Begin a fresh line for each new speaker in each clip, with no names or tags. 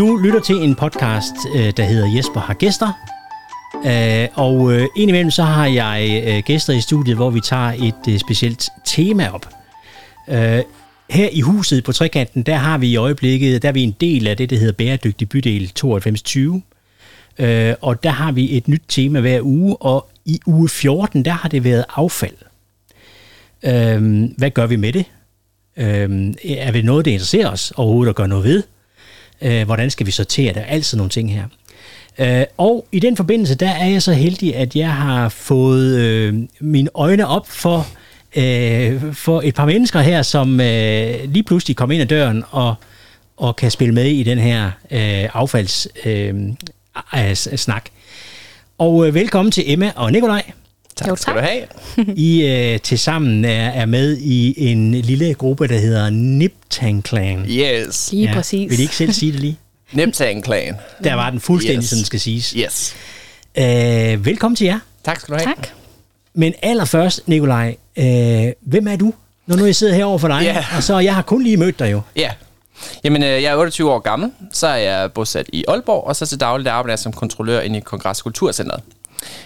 Du lytter til en podcast, øh, der hedder Jesper har gæster. Øh, og øh, indimellem så har jeg gæster i studiet, hvor vi tager et specielt tema op. Her i huset på Trekanten, der har vi i øjeblikket, der er vi en del af det, der hedder Bæredygtig Bydel 9220. Og der har vi et nyt tema hver uge, og i uge 14, der har det været affald. Hvad gør vi med det? Øh, er det noget, der interesserer os overhovedet at gøre noget ved? Øh, hvordan skal vi sortere det? Alt sådan nogle ting her. Øh, og i den forbindelse, der er jeg så heldig, at jeg har fået øh, mine øjne op for, øh, for et par mennesker her, som øh, lige pludselig kom ind ad døren og, og kan spille med i den her øh, affaldssnak. Øh, og øh, velkommen til Emma og Nikolaj.
Tak jo, tak. skal du have.
I øh, til sammen er, er med i en lille gruppe, der hedder Niptang Clan.
Yes.
Lige ja. præcis.
Vil I ikke selv sige det lige?
Niptang Clan.
Der var den fuldstændig, yes. som den skal siges.
Yes.
Øh, velkommen til jer.
Tak skal du have.
Tak.
Men allerførst, Nikolaj, øh, hvem er du? Når nu jeg sidder herovre for dig, yeah. og så jeg har kun lige mødt dig jo.
Ja, yeah. Jamen, øh, jeg er 28 år gammel, så er jeg bosat i Aalborg, og så til daglig der arbejder jeg som kontrollør inde i Kongress Kulturcenteret.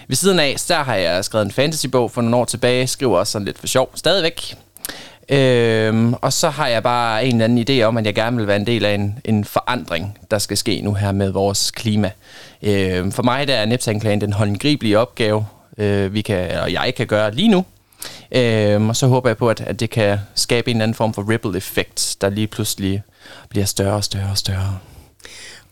Ved siden af, der har jeg skrevet en fantasybog for nogle år tilbage, skriver også sådan lidt for sjov stadigvæk. Øhm, og så har jeg bare en eller anden idé om, at jeg gerne vil være en del af en, en forandring, der skal ske nu her med vores klima. Øhm, for mig der er Neptanklagen den håndgribelige opgave, øh, vi kan, og jeg kan gøre lige nu. Øhm, og så håber jeg på, at, at det kan skabe en eller anden form for ripple effekt, der lige pludselig bliver større og større og større.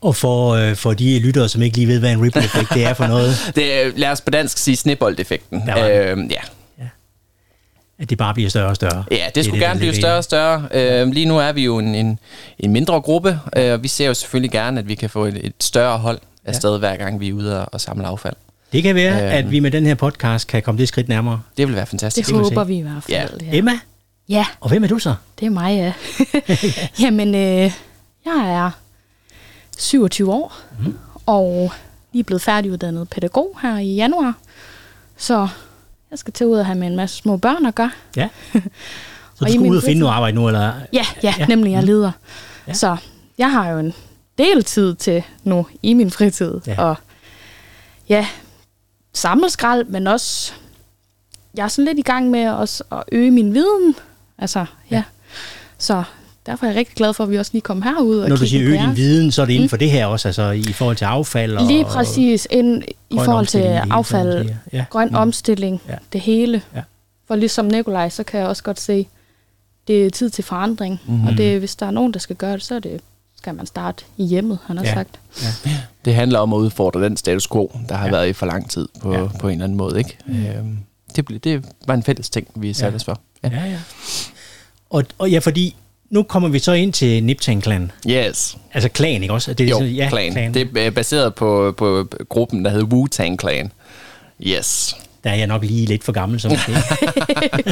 Og for, øh, for de lyttere, som ikke lige ved, hvad en ripple effekt det er for noget.
det lad os på dansk sige snibbold-effekten. Øhm, ja. ja.
At det bare bliver større og større.
Ja, det, det skulle det, gerne det, blive større og større. Øh, lige nu er vi jo en, en, en mindre gruppe, øh, og vi ser jo selvfølgelig gerne, at vi kan få et, et større hold afsted, ja. hver gang vi er ude og, og samle affald.
Det kan være, øh, at vi med den her podcast kan komme det skridt nærmere.
Det vil være fantastisk.
Det håber vi i hvert fald.
Ja. Ja. Emma?
Ja.
Og hvem er du så?
Det er mig, ja. Jamen, øh, jeg er 27 år, mm. og lige blevet færdiguddannet pædagog her i januar. Så jeg skal til ud og have med en masse små børn at gøre.
Ja. Så du skal ud og finde noget arbejde nu, eller?
Ja, ja, ja. nemlig jeg mhm. leder. Ja. Så jeg har jo en del tid til nu i min fritid. Ja. Og ja, samle skrald, men også, jeg er sådan lidt i gang med også at øge min viden. Altså, ja. ja. Så derfor er jeg rigtig glad for, at vi også lige kom herud. Og
Når du siger øge din viden, så er det inden for mm. det her også, altså i forhold til affald? Og,
lige præcis, ind, i forhold til affald, ja. grøn mm. omstilling, ja. det hele. Ja. For ligesom Nikolaj, så kan jeg også godt se, det er tid til forandring. Mm. Og det, hvis der er nogen, der skal gøre det, så er det skal man starte i hjemmet, han har ja. sagt. Ja.
Det handler om at udfordre den status quo, der har ja. været i for lang tid på, ja. på en eller anden måde. Ikke? Mm. Øhm, det, det var en fælles ting, vi satte ja. os for.
Ja, ja. ja. Og, og ja, fordi nu kommer vi så ind til Niptan-klan.
Yes.
Altså klan, ikke også? Det er
jo, sådan, ja, klan. klan. Det er baseret på, på gruppen, der hedder Wu-Tang Clan. Yes.
Der er jeg nok lige lidt for gammel, som måske.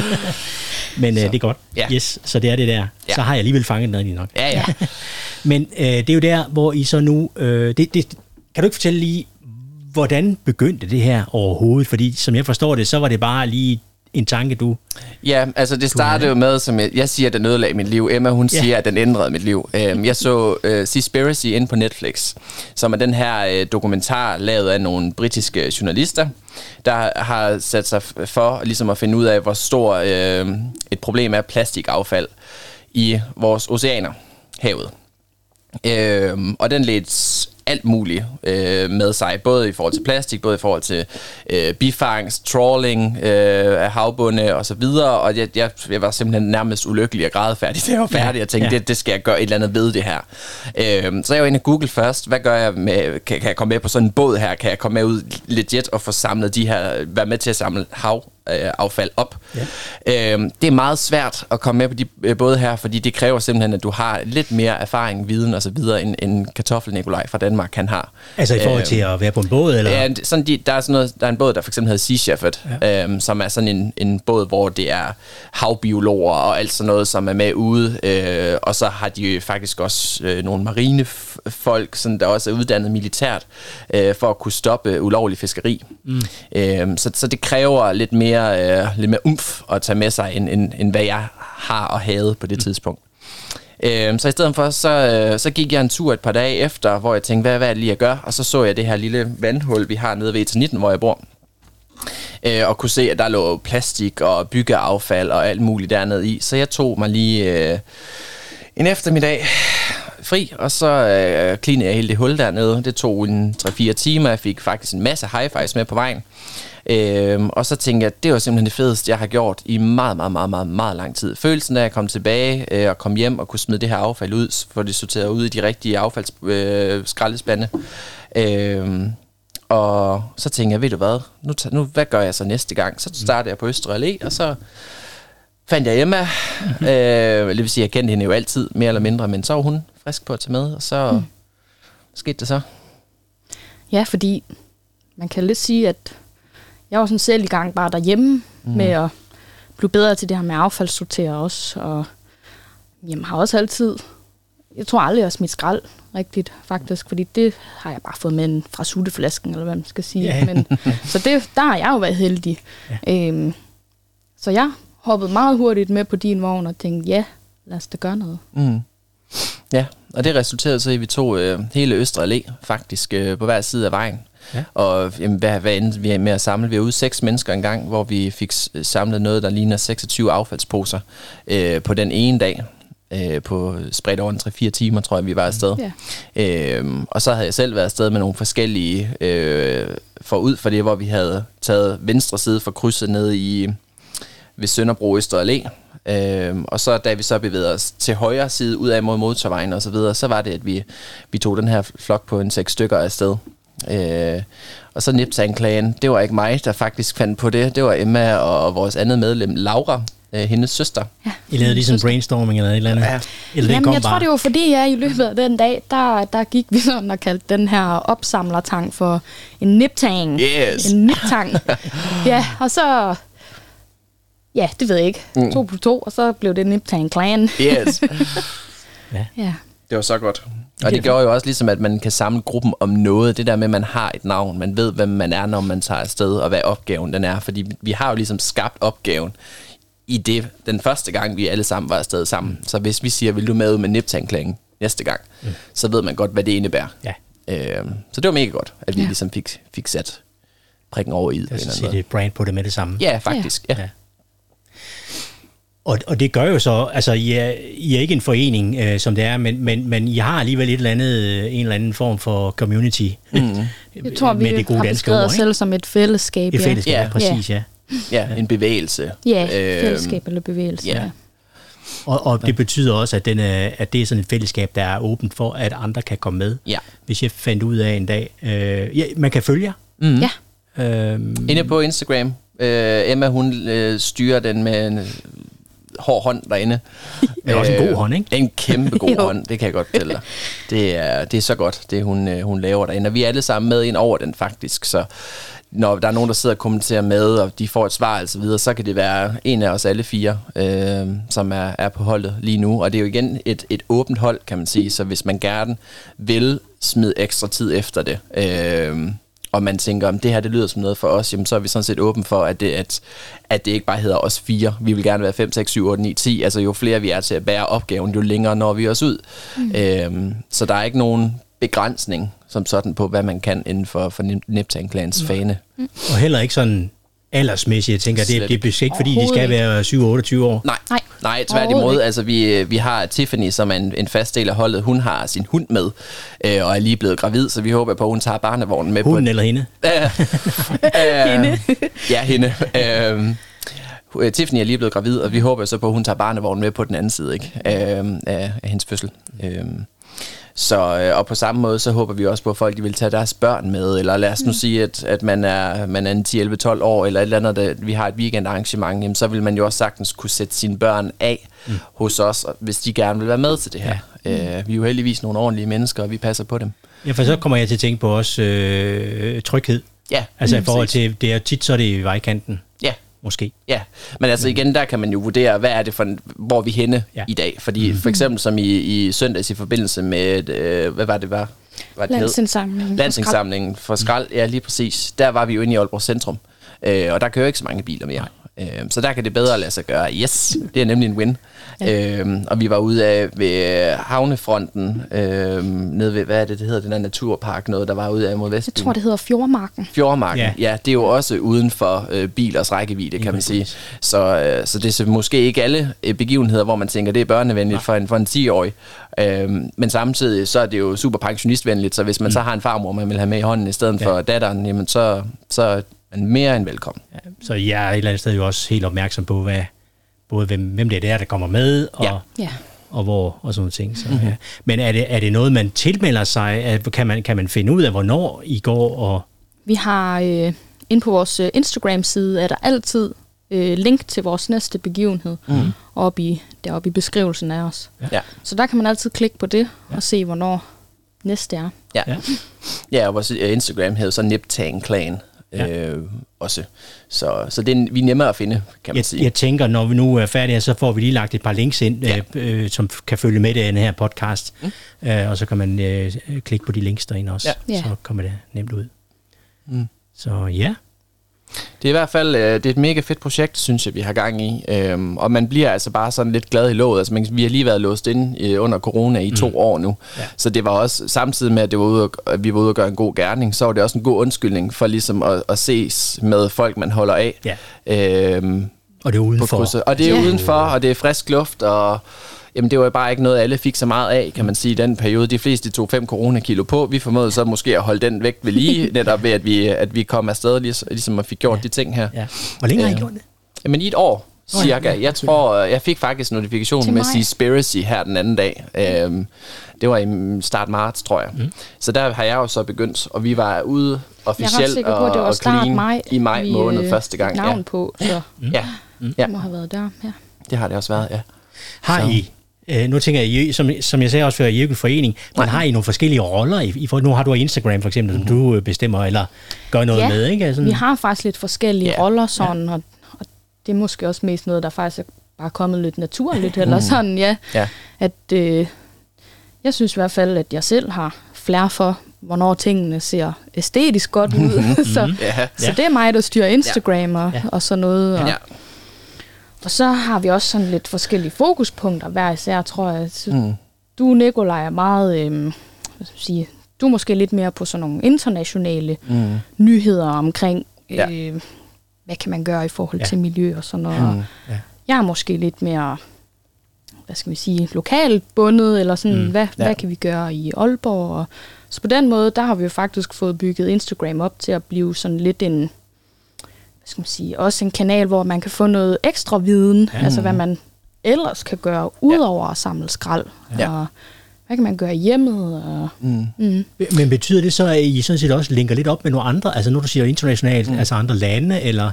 Men øh, det er godt. Ja. Yes, så det er det der. Ja. Så har jeg alligevel fanget noget i nok.
Ja, ja.
Men øh, det er jo der, hvor I så nu... Øh, det, det, kan du ikke fortælle lige, hvordan begyndte det her overhovedet? Fordi som jeg forstår det, så var det bare lige en tanke, du...
Ja, altså det startede jo med, som jeg, jeg siger, at den ødelagde mit liv. Emma, hun ja. siger, at den ændrede mit liv. Um, jeg så uh, Seaspiracy inde på Netflix, som er den her uh, dokumentar lavet af nogle britiske journalister, der har sat sig for ligesom at finde ud af, hvor stor uh, et problem er plastikaffald i vores oceaner, havet. Uh, og den ledte alt muligt øh, med sig, både i forhold til plastik, både i forhold til øh, bifangst, trawling øh, af havbunde og så videre, og jeg, jeg, jeg var simpelthen nærmest ulykkelig og grædefærdig, da jeg var færdig, ja, og tænkte, ja. det, det skal jeg gøre et eller andet ved det her. Øh, så jeg var inde i Google først, hvad gør jeg med, kan, kan jeg komme med på sådan en båd her, kan jeg komme med ud legit og få samlet de her, være med til at samle hav affald op. Ja. Øh, det er meget svært at komme med på de øh, både her, fordi det kræver simpelthen, at du har lidt mere erfaring, viden og så videre, end, end kartoffel Nikolaj fra Danmark kan har.
Altså i forhold til øh, at være på en båd? Eller?
Ja, sådan de, der, er sådan noget, der er en båd, der for eksempel hedder Sea Shepherd, ja. øh, som er sådan en, en båd, hvor det er havbiologer og alt sådan noget, som er med ude. Øh, og så har de faktisk også øh, nogle marinefolk, sådan, der også er uddannet militært, øh, for at kunne stoppe ulovlig fiskeri. Mm. Øh, så, så det kræver lidt mere mere, øh, lidt mere umf at tage med sig, end, end, end hvad jeg har og havde på det mm. tidspunkt. Øh, så i stedet for, så, øh, så gik jeg en tur et par dage efter, hvor jeg tænkte, hvad, hvad er det lige, jeg gør? Og så så jeg det her lille vandhul, vi har nede ved E19, hvor jeg bor øh, og kunne se, at der lå plastik og byggeaffald og alt muligt dernede i. Så jeg tog mig lige øh, en eftermiddag fri, og så øh, cleanede jeg hele det hul dernede. Det tog en 3-4 timer. Jeg fik faktisk en masse high fives med på vejen. Øhm, og så tænkte jeg, at det var simpelthen det fedeste, jeg har gjort i meget, meget, meget, meget, meget lang tid. Følelsen af at komme tilbage øh, og komme hjem og kunne smide det her affald ud, få det sorteret ud i de rigtige affaldsskraldespande. Øh, øhm, og så tænkte jeg, ved du hvad, nu, nu, hvad gør jeg så næste gang? Så startede jeg på Østre Allé, og så fandt jeg Emma. Mm-hmm. øh, det vil sige, jeg kendte hende jo altid, mere eller mindre, men så var hun frisk på at tage med, og så mm. skete det så.
Ja, fordi man kan lidt sige, at jeg var sådan selv i gang bare derhjemme mm. med at blive bedre til det her med affaldssortere også, og jamen, har også altid, jeg tror aldrig, jeg har smidt skrald rigtigt, faktisk, fordi det har jeg bare fået med fra sutteflasken, eller hvad man skal sige. Ja. Men, så det, der har jeg jo været heldig. Ja. Øhm, så jeg hoppede meget hurtigt med på din vogn og tænkte, ja, lad os da gøre noget. Mm.
Ja, og det resulterede så i, at vi tog øh, hele Østre Allé faktisk øh, på hver side af vejen. Ja. Og jamen, hvad, hvad endte vi med at samle? Vi var ude seks mennesker en gang, hvor vi fik samlet noget, der ligner 26 affaldsposer øh, på den ene dag øh, på spredt over en 3-4 timer, tror jeg, vi var afsted. Ja. Øhm, og så havde jeg selv været afsted med nogle forskellige øh, forud for det, hvor vi havde taget venstre side for krydset ned i ved Sønderbro Øster Allé. Øhm, og så da vi så bevægede os til højre side ud af mod motorvejen og så videre, så var det, at vi, vi tog den her flok på en seks stykker afsted. Øh, og så Nipsanklagen, det var ikke mig, der faktisk fandt på det. Det var Emma og vores andet medlem, Laura, øh, hendes søster. Ja.
I lavede ligesom brainstorming eller et eller andet? Ja.
Eller Jamen, jeg bare. tror, det var fordi, jeg i løbet af den dag, der, der gik vi sådan og kaldte den her opsamlertang for en niptang.
Yes.
En niptang. ja, og så... Ja, det ved jeg ikke. Mm. To plus to, og så blev det Niptang Clan.
Yes.
ja. ja.
Det var så godt. Og det gjorde jo også ligesom, at man kan samle gruppen om noget. Det der med, at man har et navn. Man ved, hvem man er, når man tager afsted, og hvad opgaven den er. Fordi vi har jo ligesom skabt opgaven i det, den første gang, vi alle sammen var afsted sammen. Mm. Så hvis vi siger, vil du med ud med niptanklæng næste gang, mm. så ved man godt, hvad det indebærer. Ja. Øh, så det var mega godt, at vi ja. ligesom fik, fik sat prikken over i det.
Altså sige det brand på det med det samme.
Ja, faktisk. Ja. ja.
Og, og det gør jo så, altså I er, I er ikke en forening, øh, som det er, men, men, men I har alligevel et eller andet, øh, en eller anden form for community. Mm.
Jeg tror, vi det gode har beskrevet os selv som et fællesskab.
Et fællesskab, ja. præcis, ja.
Ja, en bevægelse.
Ja, øhm, fællesskab eller bevægelse, ja. ja.
Og, og det betyder også, at, den er, at det er sådan et fællesskab, der er åbent for, at andre kan komme med.
Ja.
Hvis jeg fandt ud af en dag. Øh, ja, man kan følge jer.
Mm. Ja.
Øhm. Inde på Instagram. Øh, Emma, hun øh, styrer den med en hård hånd derinde.
Det er også en god hånd, ikke?
En kæmpe god hånd, det kan jeg godt fortælle dig. Det er, det er så godt, det hun, øh, hun laver derinde. Og vi er alle sammen med ind over den faktisk, så når der er nogen, der sidder og kommenterer med, og de får et svar og så videre, så kan det være en af os alle fire, øh, som er, er på holdet lige nu. Og det er jo igen et, et åbent hold, kan man sige, så hvis man gerne vil smide ekstra tid efter det, øh, og man tænker, om det her det lyder som noget for os, jamen, så er vi sådan set åben for, at det, at, at det ikke bare hedder os fire. Vi vil gerne være 5, 6, 7, 8, 9, 10. Altså jo flere vi er til at bære opgaven, jo længere når vi os ud. Mm. Øhm, så der er ikke nogen begrænsning som sådan på, hvad man kan inden for, for Niptan-klans fane.
Mm. Og heller ikke sådan aldersmæssigt. Jeg tænker, det, det er ikke, fordi de skal være 7-28 år.
Nej, nej, nej tværtimod. Altså, vi, vi har Tiffany, som er en, en fast del af holdet. Hun har sin hund med, øh, og er lige blevet gravid, så vi håber på, at hun tager barnevognen med.
Hunden
på,
eller hende?
Øh, hende.
ja, hende. Øh, Tiffany er lige blevet gravid, og vi håber så på, at hun tager barnevognen med på den anden side ikke? Øh, af, af hendes fødsel. Øh, så, øh, og på samme måde, så håber vi også på, at folk de vil tage deres børn med, eller lad os nu mm. sige, at, at man er, man er en 10, 11, 12 år, eller et eller andet, der, vi har et weekendarrangement, jamen, så vil man jo også sagtens kunne sætte sine børn af mm. hos os, hvis de gerne vil være med til det her. Ja. Øh, vi er jo heldigvis nogle ordentlige mennesker, og vi passer på dem.
Ja, for så kommer jeg til at tænke på også øh, tryghed.
Ja,
Altså i forhold til, det er tit så er det i vejkanten.
Ja,
måske.
Ja, men altså igen, der kan man jo vurdere, hvad er det for, hvor vi henne ja. i dag. Fordi mm. for eksempel som i, i søndags i forbindelse med, øh, hvad var det, var? var
det Landsindsamlingen.
Landsindsamlingen for skrald, ja lige præcis. Der var vi jo inde i Aalborg Centrum. Øh, og der kører ikke så mange biler mere. Øh, så der kan det bedre lade sig gøre. Yes, det er nemlig en win. Ja. Øh, og vi var ude af ved havnefronten, øh, nede ved, hvad er det, det hedder, den der naturpark, noget, der var ude af mod vest.
Jeg tror, det hedder Fjordmarken.
Fjordmarken, ja. ja, det er jo også uden for øh, bilers rækkevidde, kan man sige. Så, øh, så det er måske ikke alle øh, begivenheder, hvor man tænker, det er børnevenligt for en, for en 10-årig. Øh, men samtidig så er det jo super pensionistvenligt, så hvis man mm. så har en farmor, man vil have med i hånden i stedet ja. for datteren, jamen så, så men mere end velkommen. Ja,
så jeg er et eller andet sted jo også helt opmærksom på, hvad, både hvem, hvem det er, der kommer med, og, ja. Ja. og hvor, og sådan nogle ting. Så, mm-hmm. ja. Men er det, er det noget, man tilmelder sig? Kan man, kan man finde ud af, hvornår I går? Og
Vi har øh, ind på vores øh, Instagram-side, er der altid øh, link til vores næste begivenhed, mm. oppe i, deroppe i beskrivelsen af os. Ja. Så der kan man altid klikke på det, ja. og se, hvornår næste er.
Ja, ja. ja og vores øh, Instagram hedder så Niptang Clan ja. øh, også. Så, så det er, vi er nemmere at finde, kan man
jeg,
sige.
Jeg tænker, når vi nu er færdige, så får vi lige lagt et par links ind, ja. øh, som kan følge med i den her podcast. Mm. Øh, og så kan man øh, klikke på de links derinde også, ja. så kommer det nemt ud. Mm. Så ja.
Det er i hvert fald øh, det er et mega fedt projekt, synes jeg, vi har gang i. Øhm, og man bliver altså bare sådan lidt glad i låget. Altså, man, vi har lige været låst ind øh, under corona i mm. to år nu. Ja. Så det var også, samtidig med, at, det var ude, at vi var ude og gøre en god gerning, så var det også en god undskyldning for ligesom at, at ses med folk, man holder af. Ja.
Øhm, og det er udenfor.
Og det er ja. udenfor, og det er frisk luft, og jamen det var jo bare ikke noget, alle fik så meget af, kan man sige, i den periode. De fleste tog 5 coronakilo på. Vi formåede så måske at holde den vægt ved lige, netop ved, at vi, at vi kom afsted, ligesom at fik gjort ja. de ting her. Ja.
Hvor længe har I øh, gjort det?
Jamen i et år, cirka. Jeg tror, jeg fik faktisk notifikationen med Seaspiracy her den anden dag. Øhm, det var i start marts, tror jeg. Mm. Så der har jeg jo så begyndt, og vi var ude officielt og, på, det var og clean maj, i maj måned første gang.
Navn ja. på, så mm. ja. Mm. det må have været der. Ja.
Det har det også været, ja.
Har. I Øh, nu tænker jeg, som, som jeg sagde også før, I en forening, men har I nogle forskellige roller? I, i, nu har du Instagram for eksempel, mm-hmm. som du øh, bestemmer eller gør noget
ja,
med, ikke?
Sådan. vi har faktisk lidt forskellige ja. roller, sådan, ja. og, og det er måske også mest noget, der faktisk er bare kommet lidt naturligt, eller mm. sådan, ja. ja. At, øh, jeg synes i hvert fald, at jeg selv har flere for, hvornår tingene ser æstetisk godt ud. så, ja. så det er mig, der styrer Instagram og, ja. og sådan noget. Og, ja. Og så har vi også sådan lidt forskellige fokuspunkter hver især, tror jeg. Så mm. Du, Nikolaj, er meget, øh, hvad skal jeg sige, du er måske lidt mere på sådan nogle internationale mm. nyheder omkring, øh, ja. hvad kan man gøre i forhold ja. til miljø og sådan noget. Mm. Ja. Jeg er måske lidt mere, hvad skal vi sige, lokalt bundet, eller sådan, mm. hvad, ja. hvad kan vi gøre i Aalborg? Og, så på den måde, der har vi jo faktisk fået bygget Instagram op til at blive sådan lidt en skal man sige, også en kanal, hvor man kan få noget ekstra viden, ja. altså hvad man ellers kan gøre, udover ja. at samle skrald. Ja. Og hvad kan man gøre hjemmet? Og, mm.
Mm. Men betyder det så, at I sådan set også linker lidt op med nogle andre, altså nu du siger internationalt, mm. altså andre lande, eller?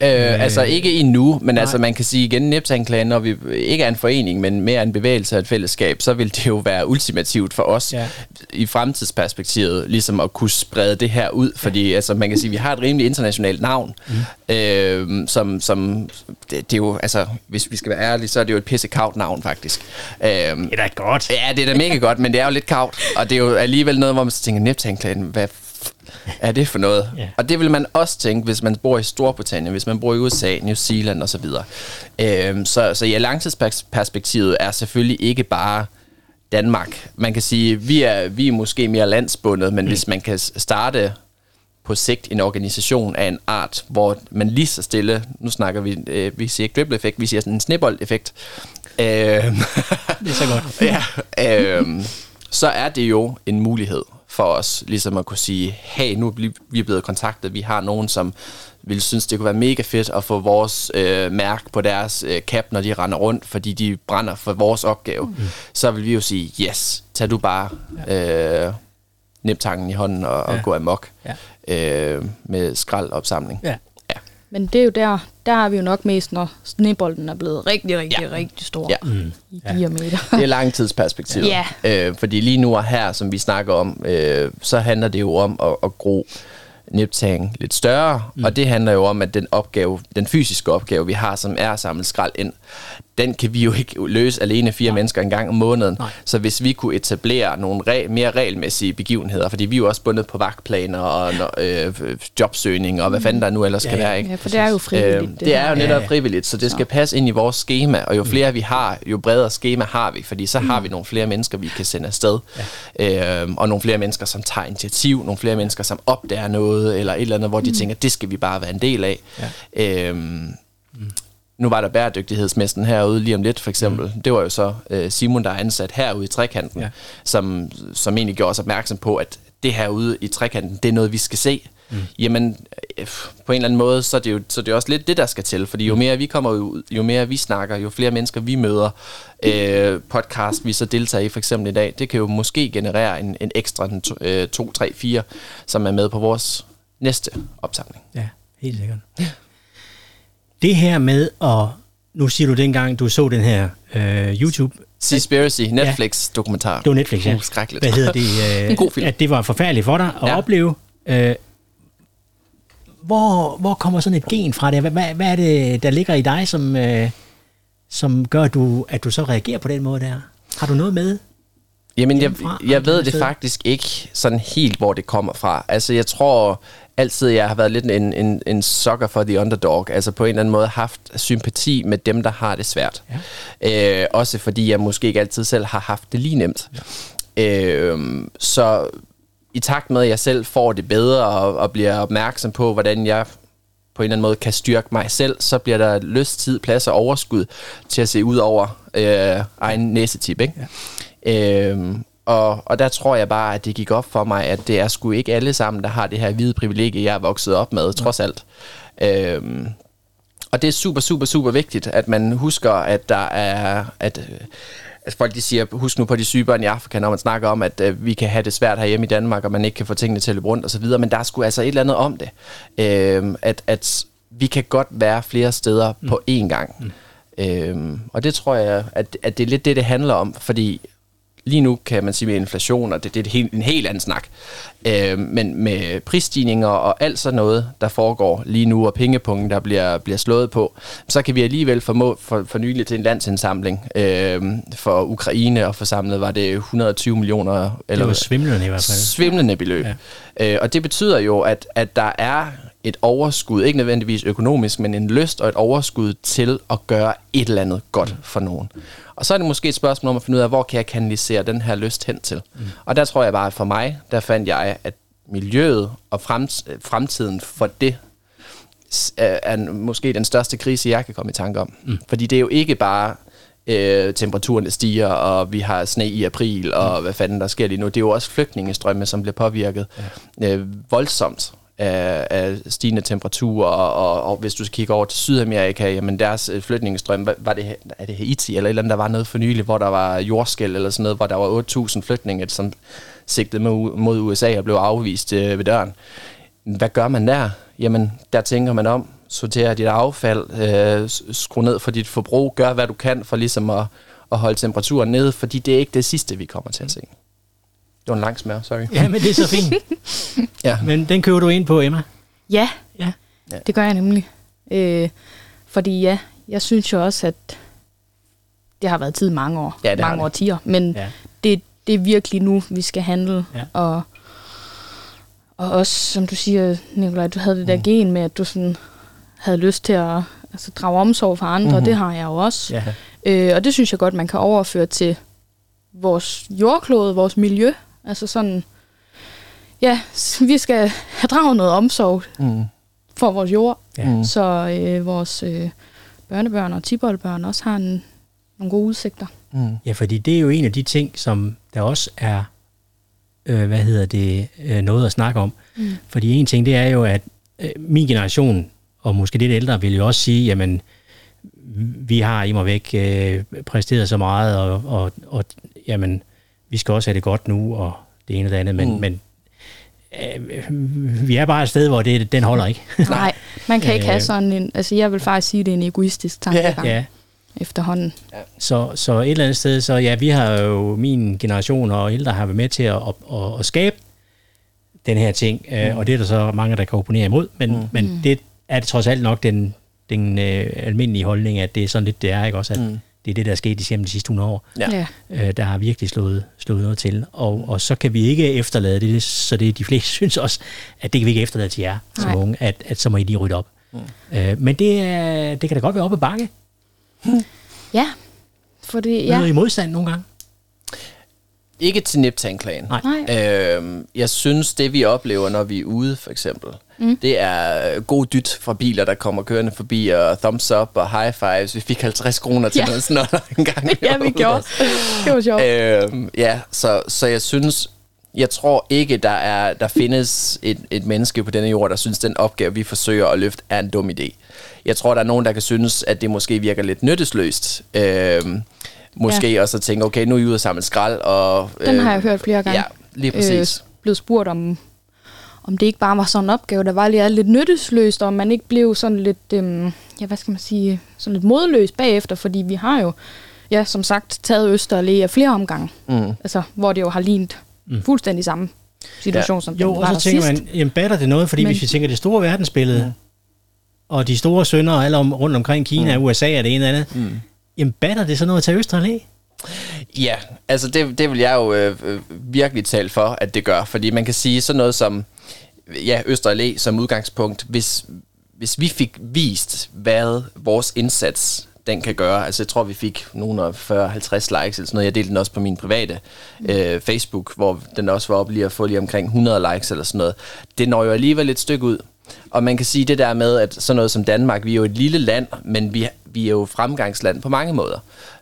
Øh, øh, altså ikke endnu, men nej. altså man kan sige igen, Neptanklan, når vi ikke er en forening, men mere en bevægelse af et fællesskab, så vil det jo være ultimativt for os ja. i fremtidsperspektivet, ligesom at kunne sprede det her ud, fordi ja. altså man kan sige, vi har et rimelig internationalt navn, mm. øh, som, som det, det er jo, altså hvis vi skal være ærlige, så er det jo et pissekaut navn faktisk.
Øh, det er da godt.
Ja, det er da mega godt, men det er jo lidt kavt, og det er jo alligevel noget, hvor man så tænker, Neptanklan, hvad er det for noget? Yeah. Og det vil man også tænke, hvis man bor i Storbritannien, hvis man bor i USA, New Zealand osv. Øhm, så, så ja, langtidsperspektivet er selvfølgelig ikke bare Danmark. Man kan sige, vi er, vi er måske mere landsbundet, men mm. hvis man kan starte på sigt en organisation af en art, hvor man lige så stille, nu snakker vi, øh, vi siger ikke dribble-effekt, vi siger sådan en snibbold-effekt,
Øh, det er så godt.
ja, øh, så er det jo en mulighed for os, ligesom at kunne sige, hey, nu er vi blevet kontaktet, vi har nogen, som vil synes, det kunne være mega fedt at få vores øh, mærke på deres øh, cap, når de render rundt, fordi de brænder for vores opgave. Mm. Så vil vi jo sige, yes, tag du bare øh, niptangen i hånden og, ja. og gå amok ja. øh, med skraldopsamling. Ja.
Men det er jo der, der er vi jo nok mest, når snebolden er blevet rigtig, rigtig, ja. rigtig stor ja. mm. i diameter.
Det er langtidsperspektivet. ja. Øh, fordi lige nu og her, som vi snakker om, øh, så handler det jo om at, at gro niptang lidt større, mm. og det handler jo om, at den opgave, den fysiske opgave, vi har, som er at samle skrald ind, den kan vi jo ikke løse alene fire Nej. mennesker en gang om måneden.
Nej.
Så hvis vi kunne etablere nogle re- mere regelmæssige begivenheder, fordi vi er jo også bundet på vagtplaner og øh, jobsøgning og hvad fanden der nu ellers
Ja,
skal
ja.
være. Ikke?
Ja, for det er jo frivilligt.
Øhm, det er jo netop
Ja, ja.
frivilligt, så det skal passe ind i vores schema, og jo flere vi har, jo bredere schema har vi, fordi så har vi nogle flere mennesker, vi kan sende afsted, ja. øhm, og nogle flere mennesker, som tager initiativ, nogle flere mennesker, som opdager noget, eller et eller andet, hvor de tænker, det skal vi bare være en del af. Ja. Øhm, nu var der bæredygtighedsmessen herude lige om lidt, for eksempel. Mm. Det var jo så øh, Simon, der er ansat herude i trekanten,
Ja.
som, som egentlig gjorde os opmærksom på, at det herude i trekanten, det er noget, vi skal se. Mm. Jamen, øh, på en eller anden måde, så er, det jo, så er det også lidt det, der skal til. Fordi jo mere vi kommer ud, jo mere vi snakker, jo flere mennesker vi møder, øh, podcast vi så deltager i for eksempel i dag, det kan jo måske generere en, en ekstra en to, øh, 2, 3, 4, som er med på vores næste opsamling.
Ja, helt sikkert. Det her med at... Nu siger du dengang, du så den her øh, YouTube...
Seaspiracy, Netflix-dokumentar.
Det var Netflix, ja.
Uh, skrækkeligt.
Hvad hedder det? Øh,
God film.
At det var forfærdeligt for dig at ja.
Ja.
opleve. Øh, hvor, hvor kommer sådan et gen fra det? Hvad, hvad, hvad er det, der ligger i dig, som, øh, som gør, at du, at du så reagerer på den måde der? Har du noget med?
Jamen, jeg, jeg ved det faktisk ikke sådan helt, hvor det kommer fra. Altså, jeg tror altid, jeg har været lidt en, en, en sucker for the underdog. Altså på en eller anden måde haft sympati med dem, der har det svært. Ja. Øh, også fordi jeg måske ikke altid selv har haft det lige nemt. Ja. Øh, så i takt med, at jeg selv får det bedre og, og bliver opmærksom på, hvordan jeg på en eller anden måde kan styrke mig selv, så bliver der lyst, tid, plads og overskud til at se ud over øh, egen næsetip. Ikke? Ja. Øhm, og, og der tror jeg bare, at det gik op for mig, at det er sgu ikke alle sammen, der har det her hvide privilegie, jeg er vokset op med, trods alt. Øhm, og det er super, super, super vigtigt, at man husker, at der er... At, øh, at folk de siger, husk nu på de syge børn i Afrika, når man snakker om, at øh, vi kan have det svært herhjemme i Danmark, og man ikke kan få tingene til at løbe rundt osv., men der er sgu altså et eller andet om det. Øhm, at, at vi kan godt være flere steder mm. på én gang. Mm. Øhm, og det tror jeg, at, at det er lidt det, det handler om, fordi lige nu kan man sige med inflation, og det, det er et helt, en helt anden snak. Øh, men med prisstigninger og alt sådan noget, der foregår lige nu, og pengepunkten, der bliver, bliver slået på, så kan vi alligevel formå for, for nylig til en landsindsamling øh, for Ukraine, og forsamlet var det 120 millioner.
Det var svimlende i hvert fald.
Svimlende beløb. Ja. Øh, og det betyder jo, at, at der er et overskud, ikke nødvendigvis økonomisk, men en lyst og et overskud til at gøre et eller andet godt for nogen. Og så er det måske et spørgsmål om at finde ud af, hvor kan jeg kanalisere den her lyst hen til. Mm. Og der tror jeg bare, at for mig, der fandt jeg, at miljøet og fremt, fremtiden for det er, måske den største krise, jeg kan komme i tanke om. Mm. Fordi det er jo ikke bare øh, temperaturen stiger, og vi har sne i april, og hvad fanden der sker lige nu. Det er jo også flygtningestrømme, som bliver påvirket ja. øh, voldsomt af, af stigende temperaturer, og, og, og hvis du kigger over til Sydamerika, jamen deres øh, flytningestrøm, var det, er det Haiti eller et eller andet, der var noget for nylig, hvor der var jordskæld eller sådan noget, hvor der var 8.000 flygtninge, som sigtede mod, mod USA og blev afvist øh, ved døren. Hvad gør man der? Jamen, der tænker man om, sorterer dit affald, øh, skru ned for dit forbrug, gør hvad du kan for ligesom at, at holde temperaturen nede, fordi det er ikke det sidste, vi kommer til at se. Det var en lang smør, sorry.
Ja, men det er så fint.
Ja.
Men den køber du ind på, Emma.
Ja,
Ja.
det gør jeg nemlig. Øh, fordi ja, jeg synes jo også, at det har været tid i mange år.
Ja, det har
mange
det.
årtier. Men
Ja.
det, det er virkelig nu, vi skal handle.
Ja.
Og, og også, som du siger, Nikolaj, du havde det der mm. gen med, at du sådan havde lyst til at altså, drage omsorg for andre. Mm-hmm. Det har jeg jo også.
Ja.
Øh, og det synes jeg godt, man kan overføre til vores jordklode, vores miljø. Altså sådan, ja, vi skal have draget noget omsorg
Mm.
for vores jord,
Ja.
Mm.
så øh, vores øh, børnebørn og tiboldbørn også har en, nogle gode udsigter.
Mm.
Ja, fordi det er jo en af de ting, som der også er, øh, hvad hedder det, øh, noget at snakke om. Mm. Fordi en ting, det er jo, at øh, min generation, og måske lidt ældre, vil jo også sige, jamen, vi har i mig væk øh, præsteret så meget, og, og, og jamen, vi skal også have det godt nu, og det ene og det andet, men, mm.
Mm.
men øh, vi er bare et sted, hvor det, den holder ikke.
Nej, man kan ikke
Øh.
have sådan en, altså jeg vil faktisk sige, at det er en egoistisk tankegang
ja,
efterhånden.
Så, så et eller andet sted, så ja, vi har jo, min generation og ældre har været med til at, at, at, at skabe den her ting, mm. øh, og det er der så mange, der kan opponere imod, men, mm. men det er det trods alt nok den, den øh, almindelige holdning, at det er sådan lidt, det er, ikke også? At, mm. Det er det, der er sket i de sidste 100 år.
Ja.
øh, der har virkelig slået, slået noget til. Og, og så kan vi ikke efterlade det, så det de fleste synes også, at det kan vi ikke efterlade til jer som
Nej.
unge, at, at så må I lige rydde op. Mm. Øh, men det, er, det kan da godt være op ad bakke.
ja. Fordi,
Ja. Møder
ja.
I modstand nogle gange?
Ikke til niptanklagen.
Nej.
Øhm, jeg synes, det vi oplever, når vi er ude, for eksempel, mm. det er god dyt fra biler, der kommer kørende forbi, og thumbs up og high fives. Vi fik 50 kroner til
ja.
noget sådan noget en gang.
ja, vi gjorde. Det var sjovt.
Øhm, ja, så, så jeg synes, jeg tror ikke, der er der findes et, et menneske på denne jord, der synes, den opgave, vi forsøger at løfte, er en dum idé. Jeg tror, der er nogen, der kan synes, at det måske virker lidt nyttesløst. Øhm, måske ja. også at tænke, okay, nu er I ude og samle skrald. Og,
Den har jeg hørt flere gange.
Ja, lige præcis.
Øh, blevet spurgt om, om det ikke bare var sådan en opgave, der var lige lidt nyttesløst, og om man ikke blev sådan lidt, øhm, ja, hvad skal man sige, sådan lidt modløs bagefter, fordi vi har jo, ja, som sagt, taget Østerlæ af flere omgange,
Mm.
altså, hvor det jo har lignet mm. fuldstændig samme situation, ja. som
Jo,
den var
og så tænker
sidst.
man, jamen batter det noget? Fordi
Men-
Men, hvis vi tænker det store verdensbillede, mm. og de store sønder alle om, rundt omkring Kina, mm. USA og det ene og andet, mm. Jamen batter det så noget at tage Østrig Allé?
Ja, altså det, det vil jeg jo øh, øh, virkelig tale for, at det gør. Fordi man kan sige sådan noget som, ja, Østre Allé som udgangspunkt, hvis, hvis vi fik vist, hvad vores indsats den kan gøre. Altså jeg tror, vi fik nogle af 40-50 likes eller sådan noget. Jeg delte den også på min private øh, Facebook, hvor den også var oppe lige at få lige omkring 100 likes eller sådan noget. Det når jo alligevel et stykke ud. Og man kan sige det der med, at sådan noget som Danmark, vi er jo et lille land, men vi, vi er jo fremgangsland på mange måder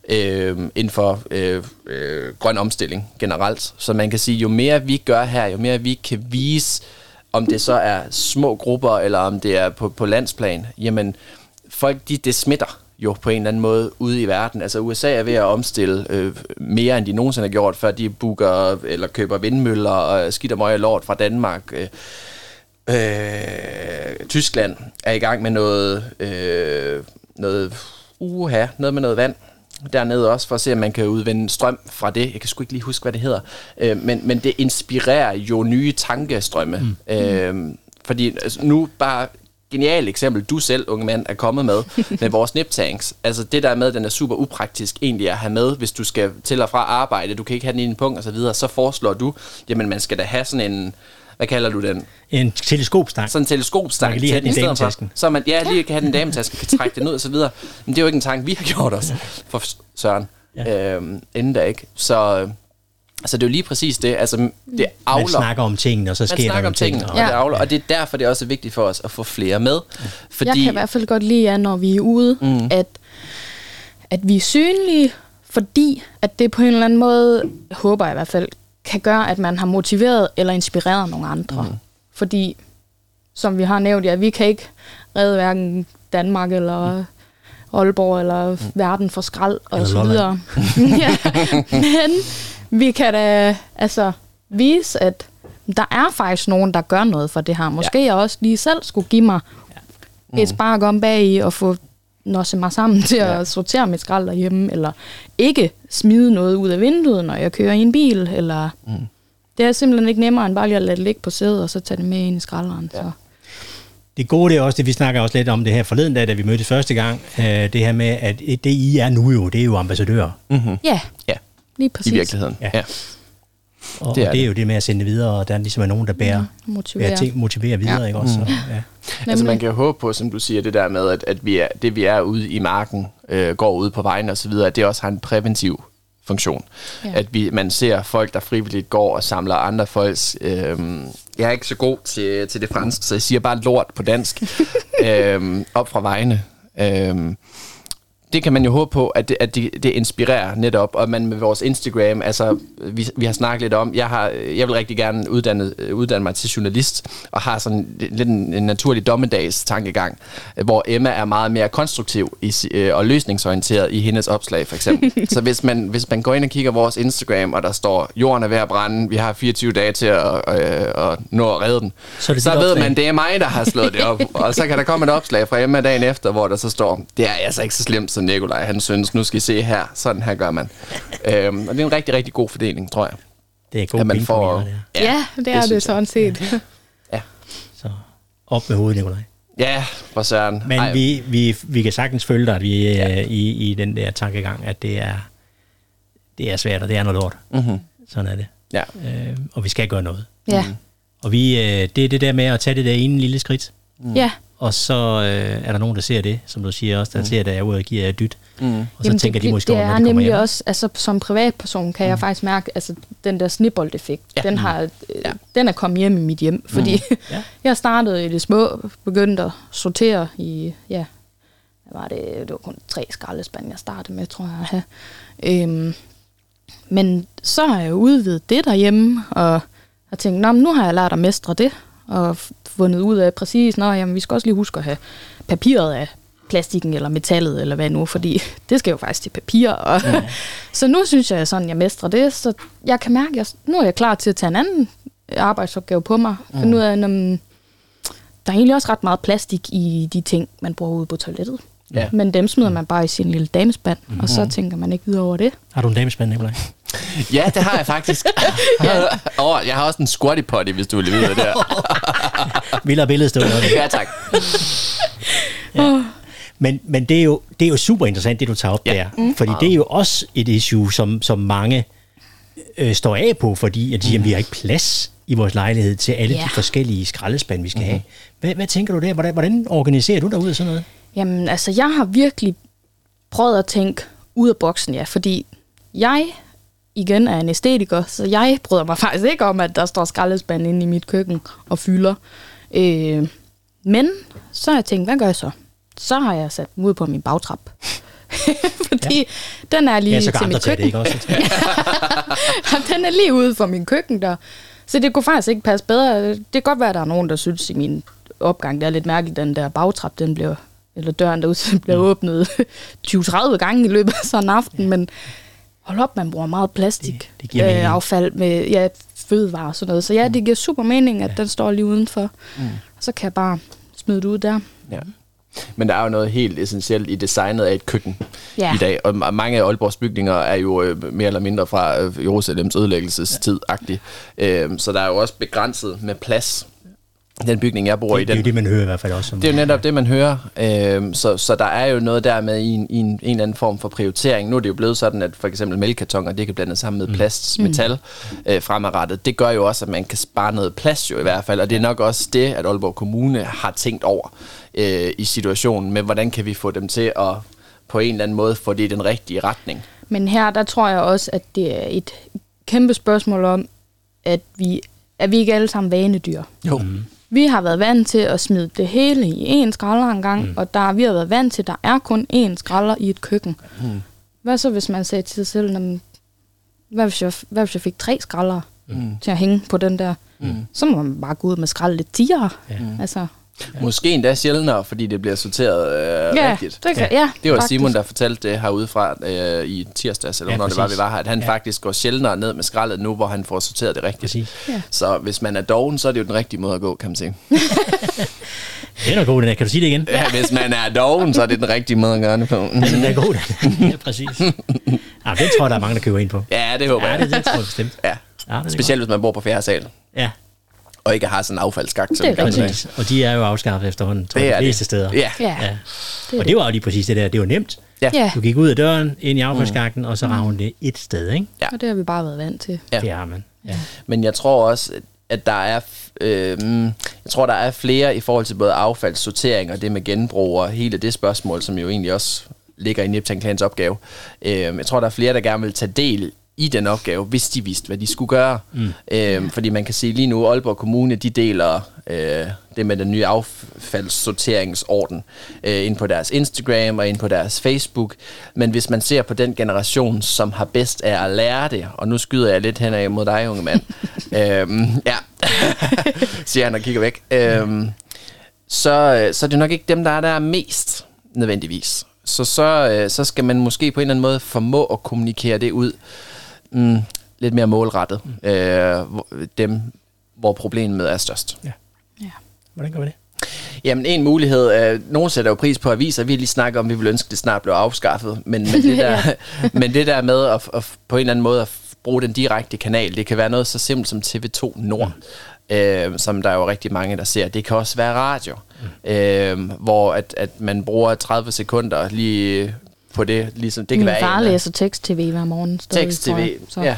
øh, inden for øh, øh, grøn omstilling generelt. Så man kan sige, jo mere vi gør her, jo mere vi kan vise, om det så er små grupper, eller om det er på, på landsplan, jamen folk, de, det smitter jo på en eller anden måde ude i verden. Altså USA er ved at omstille øh, mere, end de nogensinde har gjort, før de booker eller køber vindmøller og skidt og møg lort fra Danmark. Øh, øh, Tyskland er i gang med noget, øh, noget uha, noget med noget vand dernede også, for at se, om man kan udvinde strøm fra det. Jeg kan sgu ikke lige huske, hvad det hedder. Øh, men, men det inspirerer jo nye tankestrømme. Mm. Øh, fordi altså, nu bare genialt eksempel, du selv, unge mand, er kommet med, med vores niptanks. Altså det der med, den er super upraktisk egentlig at have med, hvis du skal til og fra arbejde, du kan ikke have den i en punkt og så videre, så foreslår du, jamen man skal da have sådan en, hvad kalder du den?
En teleskopstang.
Sådan en teleskopstang.
Man kan lige have
til
den i
for.
dametasken.
Så man ja, lige kan have den i dametasken, kan trække den ud og så videre. Men det er jo ikke en tanke, vi har gjort os for Søren. Ja. Øhm, inden da ikke. Så, så det er jo lige præcis det. Altså, det avler.
Man snakker om tingene, og så
Man
sker der
snakker
nogle
om tingene,
ting.
og,
Ja.
det avler, og det er derfor, det er også vigtigt for os at få flere med. Fordi,
Jeg kan i hvert fald godt lide, at når vi er ude, mm. at, at vi er synlige, fordi at det på en eller anden måde, håber jeg i hvert fald, kan gøre, at man har motiveret eller inspireret nogle andre. Mm. Fordi, som vi har nævnt, ja, vi kan ikke redde hverken Danmark eller Aalborg eller mm. verden for skrald og
Eller
så
Lolland.
videre. ja, men vi kan da altså vise, at der er faktisk nogen, der gør noget for det her. Måske ja. jeg også lige selv skulle give mig et spark om bag i og få nosse mig sammen til ja. at sortere mit skrald derhjemme, eller ikke smide noget ud af vinduet, når jeg kører i en bil, eller mm. det er simpelthen ikke nemmere end bare lige at lade det ligge på sædet, og så tage det med ind i skralderen. Ja. Så.
Det gode det er også, det vi snakker også lidt om det her forleden dag, da vi mødtes første gang, øh, det her med, at det I er nu jo, det er jo ambassadører.
mm-hmm.
Ja,
Ja,
lige
i
præcis.
virkeligheden.
Ja.
Ja.
Og
Det er
og det er jo det med at sende det videre, og der er ligesom er nogen, der bærer,
Mm, Motivere.
bærer ting, motiverer videre,
Ja.
ikke også? Så, ja.
Altså man kan jo håbe på, som du siger, det der med, at, at vi er, det vi er ude i marken, øh, går ud på vejen og så videre, at det også har en præventiv funktion.
Ja.
At vi, man ser folk, der frivilligt går og samler andre folks... Øh, jeg er ikke så god til, til det franske, så jeg siger bare lort på dansk. øh, op fra vejene. Øh, det kan man jo håbe på, at det, at det, det inspirerer netop, og man med vores Instagram, altså vi, vi har snakket lidt om, jeg, har, jeg vil rigtig gerne uddanne, uddanne mig til journalist, og har sådan lidt en, en naturlig dommedags tankegang, hvor Emma er meget mere konstruktiv i, øh, og løsningsorienteret i hendes opslag, for eksempel. Så hvis man, hvis man går ind og kigger vores Instagram, og der står, jorden er ved at brænde, vi har 24 dage til at, øh, at nå at redde den,
Så det
så ved
opslag.
man, det er mig, der har slået det op. og så kan der komme et opslag fra Emma dagen efter, hvor der så står, det er altså ikke så slemt, som Nikolaj han synes. Nu skal I se her. Sådan her gør man. øhm, og det er en rigtig, rigtig god fordeling, tror jeg.
Det er god
At man får...
det her.
Ja, det er det,
synes
sådan set.
Ja.
Så op med hovedet, Nikolaj.
Ja, for søren.
Men vi, vi, vi kan sagtens følge dig vi, ja. i, i den der tankegang, at det er, det er svært, og det er noget lort.
Mm-hmm.
Sådan er det.
Ja.
Øh, og vi skal gøre noget.
Ja.
Og vi, øh, det er det der med at tage det der ene lille skridt.
Mm. Ja.
Og så øh, er der nogen, der ser det, som du siger også, der mm. ser, at jeg er ude og giver jer dyt.
Mm.
Og så Jamen, tænker
det,
de måske
det
over, når
er
de
nemlig
hjem.
også, altså som privatperson kan mm. jeg faktisk mærke, altså den der snibboldeffekt,
Ja.
ja. den, har, øh,
Ja.
den er kommet hjem i mit hjem, fordi mm.
Ja.
jeg startede i det små, begyndte at sortere i, ja, hvad var det, det var kun tre skraldespande, jeg startede med, tror jeg. have. Øhm, men så har jeg udvidet det derhjemme, og har tænkt, Nå, nu har jeg lært at mestre det, og fundet ud af præcis, nå, jamen, vi skal også lige huske at have papiret af plastikken eller metallet, eller hvad nu, fordi det skal jo faktisk til papir. Og ja. så nu synes jeg sådan, jeg mestrer det, så jeg kan mærke, at nu er jeg klar til at tage en anden arbejdsopgave på mig. Mm. Finde ud af, om der er egentlig også ret meget plastik i de ting, man bruger ude på toilettet.
Ja.
Men dem smider man bare i sin lille damespand, mm. og så tænker man ikke videre over det.
Har du en damespand, Nicolaj?
Ja, det har jeg faktisk. oh, jeg har også en squatty potty, hvis du vil vide det der.
Vildere billede stå der.
Ja, tak.
Men, men det, er jo, det er jo super interessant, det du tager op
Ja.
der. Mm. Fordi det er jo også et issue, som, som mange øh, står af på, fordi at de, mm. vi har ikke plads i vores lejlighed til alle
Ja.
de forskellige skraldespande, vi skal mm. have. Hvad, hvad tænker du der? Hvordan, hvordan organiserer du dig ud af sådan noget?
Jamen, altså, jeg har virkelig prøvet at tænke ud af boksen, ja, fordi jeg igen er en æstetiker, så jeg bryder mig faktisk ikke om, at der står skraldespand inde i mit køkken og fylder. Øh, men så har jeg tænkt, hvad gør jeg så? Så har jeg sat dem ud på min bagtrap. fordi ja. den er lige
Ja, så
til mit
tage det,
køkken.
ikke også?
Og den er lige ude for min køkken der. Så det kunne faktisk ikke passe bedre. Det kan godt være, at der er nogen, der synes i min opgang, det er lidt mærkeligt, den der bagtrap, den bliver, eller døren derude, den bliver mm. åbnet 20-30 gange i løbet af sådan en aften, men hold op, man bruger meget plastik.
Det- det
øh, affald med ja, fødevarer og sådan noget. Så ja, det giver super mening, at ja. den står lige udenfor. Mm. Så kan jeg bare smide det ud der.
Ja. Men der er jo noget helt essentielt i designet af et køkken
Ja.
i dag, og ma- mange af Aalborgs bygninger er jo øh, mere eller mindre fra øh, Jerusalems ødelæggelsestid-agtig. Øh, så der er jo også begrænset med plads. Den bygning, jeg bor i,
Det, det er
den,
jo det, man hører i hvert fald også.
Det er jo netop det, man hører. Øhm, så, så der er jo noget der med i en, i en, en eller anden form for prioritering. Nu er det jo blevet sådan, at for eksempel mælkekartoner, det kan blandes sammen med plast, metal øh, fremadrettet. Det gør jo også, at man kan spare noget plads jo i hvert fald. Og det er nok også det, at Aalborg Kommune har tænkt over øh, i situationen med, hvordan kan vi få dem til at på en eller anden måde få det i den rigtige retning.
Men her, der tror jeg også, at det er et kæmpe spørgsmål om, at vi er vi ikke alle sammen vanedyr.
Jo.
Mm.
Vi har været vant til at smide det hele i én skralder engang, mm. og der, vi har været vant til, at der er kun én skralder i et køkken. Mm. Hvad så, hvis man sagde til sig selv, "Jamen, hvad hvis jeg, hvad hvis jeg fik tre skralder mm. til at hænge på den der? Mm. Så må man bare gå ud med skralde lidt tiere.
Ja.
Altså,
Måske endda sjældnere, fordi det bliver sorteret øh,
ja,
rigtigt.
det kan, ja.
Det var
faktisk.
Simon, der fortalte det herudefra øh, i tirsdags, eller
Ja,
ja, når det var, vi var her, at han
Ja.
ja. faktisk går sjældnere ned med skraldet nu, hvor han får sorteret det rigtigt.
Præcis.
Ja.
Så hvis man er doven, så er det jo den rigtige måde at gå, kan man sige.
Det er nok god, den. Kan du sige det igen?
Ja, hvis man er doven, så er det den rigtige måde at gøre det på.
Den er god, den. ja, præcis. Ja, den tror jeg, der er mange, der køber ind på.
Ja, det håber
Ja,
jeg.
det, det tror jeg bestemt.
Ja.
Ja, det
Specielt hvis man bor på fjerde sal,
godt. Ja,
og ikke har sådan en affaldsskagt. som
Det er
præcis. Og de er jo afskaffet efterhånden, tror
Det
jeg,
er
de fleste
det.
steder.
Ja.
Ja.
ja.
Det
Og det var jo lige præcis det der. Det var nemt.
Ja.
ja.
Du gik ud af døren, ind i affaldsskakten, og så ravede det et sted, ikke?
Ja.
Og det har vi bare været vant til.
Ja.
Det har man. Ja.
Men jeg tror også, at der er, øh, jeg tror, der er flere i forhold til både affaldssortering og det med genbrug og hele det spørgsmål, som jo egentlig også ligger i Niptan Clans opgave. Øh, jeg tror, der er flere, der gerne vil tage del i den opgave, hvis de vidste, hvad de skulle gøre. Mm. Øh, fordi man kan sige lige nu, Aalborg Kommune, de deler øh, det med den nye affaldssorteringsorden øh, ind på deres Instagram og ind på deres Facebook. Men hvis man ser på den generation, som har bedst af at lære det, og nu skyder jeg lidt henad mod dig, unge mand. øhm, ja, siger han og kigger væk. Øhm, så, øh, så er det nok ikke dem, der er der mest nødvendigvis. Så, så, øh, så skal man måske på en eller anden måde formå at kommunikere det ud mm, lidt mere målrettet. Øh, hvor- dem, hvor problemet er størst.
Ja.
Hvordan gør vi det?
Jamen en mulighed, øh, nogen sætter jo pris på aviser, vi har lige snakket om, vi vil ønske, det snart blev afskaffet, men, men, det, der, men det der med at, at på en eller anden måde at bruge den direkte kanal, det kan være noget så simpelt som TV2 Nord, øh, som der er jo rigtig mange, der ser. Det kan også være radio. mm. øh, hvor at, at man bruger 30 sekunder lige på det. Ligesom, det kan
Min
være
far
en af-
læser tekst-tv hver morgen.
Tekst-tv,
jeg. Så.
ja.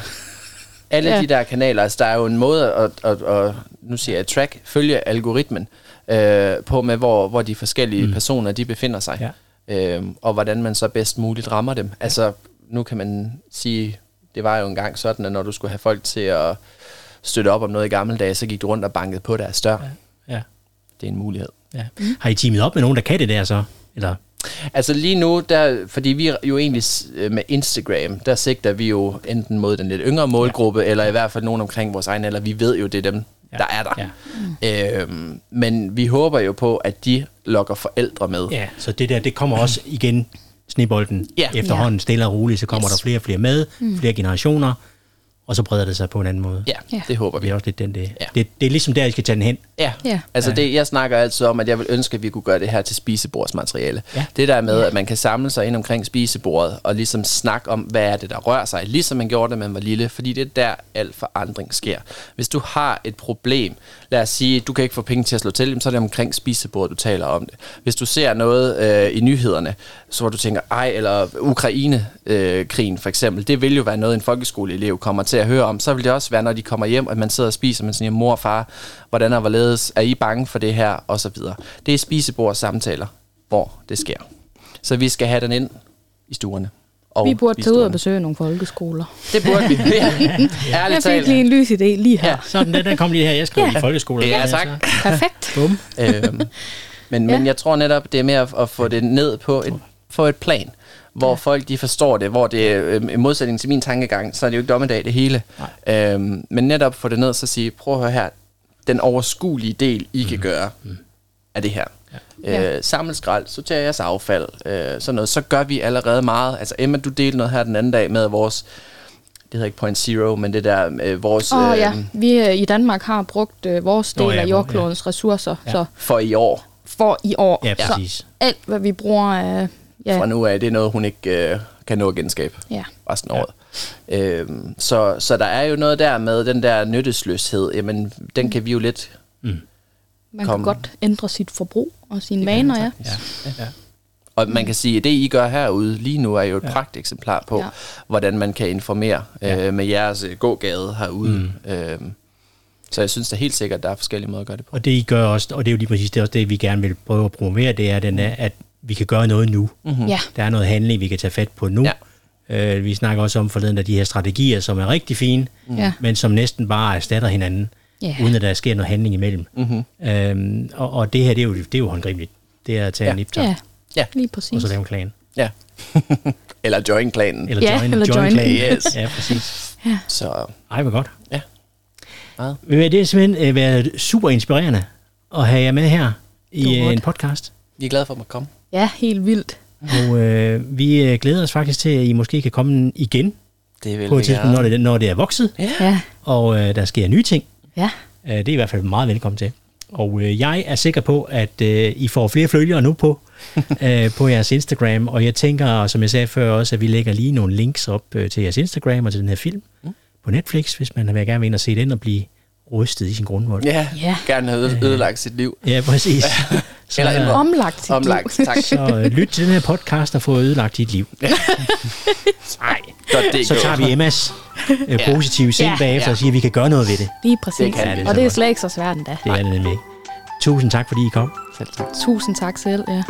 Alle
Ja.
de der kanaler, altså der er jo en måde at, at, at nu siger jeg track, følge algoritmen øh, på med, hvor, hvor de forskellige mm. personer, de befinder sig.
Ja.
Øh, og hvordan man så bedst muligt rammer dem. Altså, nu kan man sige, det var jo engang sådan, at når du skulle have folk til at støtte op om noget i gamle dage, så gik du rundt og bankede på deres dør.
Ja.
Det er en mulighed.
ja. Har I teamet op med nogen, der kan det der så? Eller?
Altså lige nu, der, fordi vi jo egentlig øh, med Instagram, der sigter vi jo enten mod den lidt yngre målgruppe, ja. eller i hvert fald nogen omkring vores egen alder. Vi ved jo, det er dem, ja. der er der. Ja. Øhm, men vi håber jo på, at de lokker forældre med.
Ja, så det der, det kommer også igen, snebolden.
Ja.
Efterhånden stille og roligt, så kommer
Yes.
der flere og flere med,
Mm.
flere generationer, og så breder det sig på en anden måde.
Ja,
Ja.
det håber
Det
vi.
er også lidt den, det,
Ja.
det, det er ligesom der, I skal tage den hen.
Ja,
Ja.
altså
Ja.
det, jeg snakker altid om, at jeg vil ønske, at vi kunne gøre det her til spisebordsmateriale.
Ja.
Det der med, at man kan samle sig ind omkring spisebordet og ligesom snakke om, hvad er det, der rører sig, ligesom man gjorde, da man var lille, fordi det er der, al forandring sker. Hvis du har et problem, lad os sige, du kan ikke få penge til at slå til, så er det omkring spisebordet, du taler om det. Hvis du ser noget øh, i nyhederne, så hvor du tænker, ej, eller Ukraine-krigen for eksempel, det vil jo være noget, en folkeskoleelev kommer til at høre om. Så vil det også være, når de kommer hjem, at man sidder og spiser med sin mor og far, hvordan og hvorledes, er I bange for det her, og så videre. Det er spisebords samtaler, hvor det sker. Så vi skal have den ind i stuerne. Og
Vi burde tage ud og besøge nogle folkeskoler.
Det burde vi. Ja,
Jeg
ærligt
fik
talt.
lige en lys idé lige her.
Ja.
Sådan, den der kom lige her. Jeg skrev
Ja.
i folkeskole.
Ja,
Så-
tak.
Perfekt.
Bum.
øhm, men,
Ja.
men jeg tror netop, det er mere at, at få det ned på et, få et plan, hvor ja. folk de forstår det, hvor det er øhm, i modsætning til min tankegang, så er det jo ikke dommedag det hele. Øhm, men netop få det ned, så sige, prøv at høre her, den overskuelige del, I kan gøre, er det her.
Ja.
Øh, samle skrald, sortere jeres affald, øh, sådan noget. Så gør vi allerede meget. Altså Emma, du delte noget her den anden dag med vores, det hedder ikke Point Zero, men det der, øh, vores,
Åh oh, ja,
øhm,
vi øh, i Danmark har brugt øh, vores del
Nå ja,
af jordklodens ressourcer,
Ja.
så
for i år.
for i år.
Ja,
så
præcis.
alt, hvad vi bruger af... Ja,
Fra nu af, det er noget, hun ikke øh, kan nå at genskabe
ja.
resten af året. Øhm, så, så der er jo noget der med den der nyttesløshed, jamen den kan vi jo lidt...
Man
Kom.
kan godt ændre sit forbrug og sine vaner, ja.
Ja. ja.
Og man kan sige, at det I gør herude lige nu er jo et ja. pragteksemplar på,
Ja.
ja. hvordan man kan informere
Ja.
øh, med jeres øh, gågade herude. Mm. Øhm, så jeg synes da helt sikkert, at der er forskellige måder at gøre det på.
Og det I gør også, og det er jo lige præcis det, også det vi gerne vil prøve at promovere, det er, den er, at vi kan gøre noget nu.
Mm-hmm.
Ja,
Der er noget handling, vi kan tage fat på nu. Ja. Øh, vi snakker også om forleden af de her strategier, som er rigtig fine,
ja.
men som næsten bare erstatter hinanden,
Ja.
uden at der sker noget handling imellem.
Mm-hmm.
Øhm, og, og det her, det er jo, det er jo håndgribeligt. Det er at tage
Ja.
en niptop,
Ja,
Ja.
lige
og
præcis.
så lave en klan.
Ja. eller join-klanen.
Eller
Ja,
join,
eller
join,
join.
Yes.
Ja, præcis.
Så
Ej, hvor godt.
Ja. Meget.
Det har simpelthen øh, været super inspirerende at have jer med her i øh, en podcast.
Vi er glade for at måtte komme.
Ja, helt vildt.
Og øh, vi øh, glæder os faktisk til, at I måske kan komme igen
Det vil
på et tidspunkt, når det, når det er vokset,
Ja,
og øh, der sker nye ting.
ja.
Øh, det er i hvert fald meget velkommen til. Og øh, jeg er sikker på, at øh, I får flere følgere nu på, øh, på jeres Instagram. Og jeg tænker, som jeg sagde før også, at vi lægger lige nogle links op øh, til jeres Instagram og til den her film mm. på Netflix, hvis man vil gerne vil ind og se den og blive rystet i sin grundvold.
Ja,
Ja.
gerne have øde- ødelagt sit liv.
Ja, præcis. så,
Eller ændre.
Omlagt sit
Omlagt,
liv.
tak.
så øh, lyt til den her podcast og få ødelagt dit liv. Nej,
det er
så tager vi Emmas øh, positive sind
Ja.
bagefter
Ja.
og siger, at vi kan gøre noget ved det.
Lige præcis.
Det kan
vi
og
så
det er slet ikke så svært endda.
Det er det nemlig ikke. Tusind tak, fordi I kom.
Selv tak.
Tusind tak selv, ja.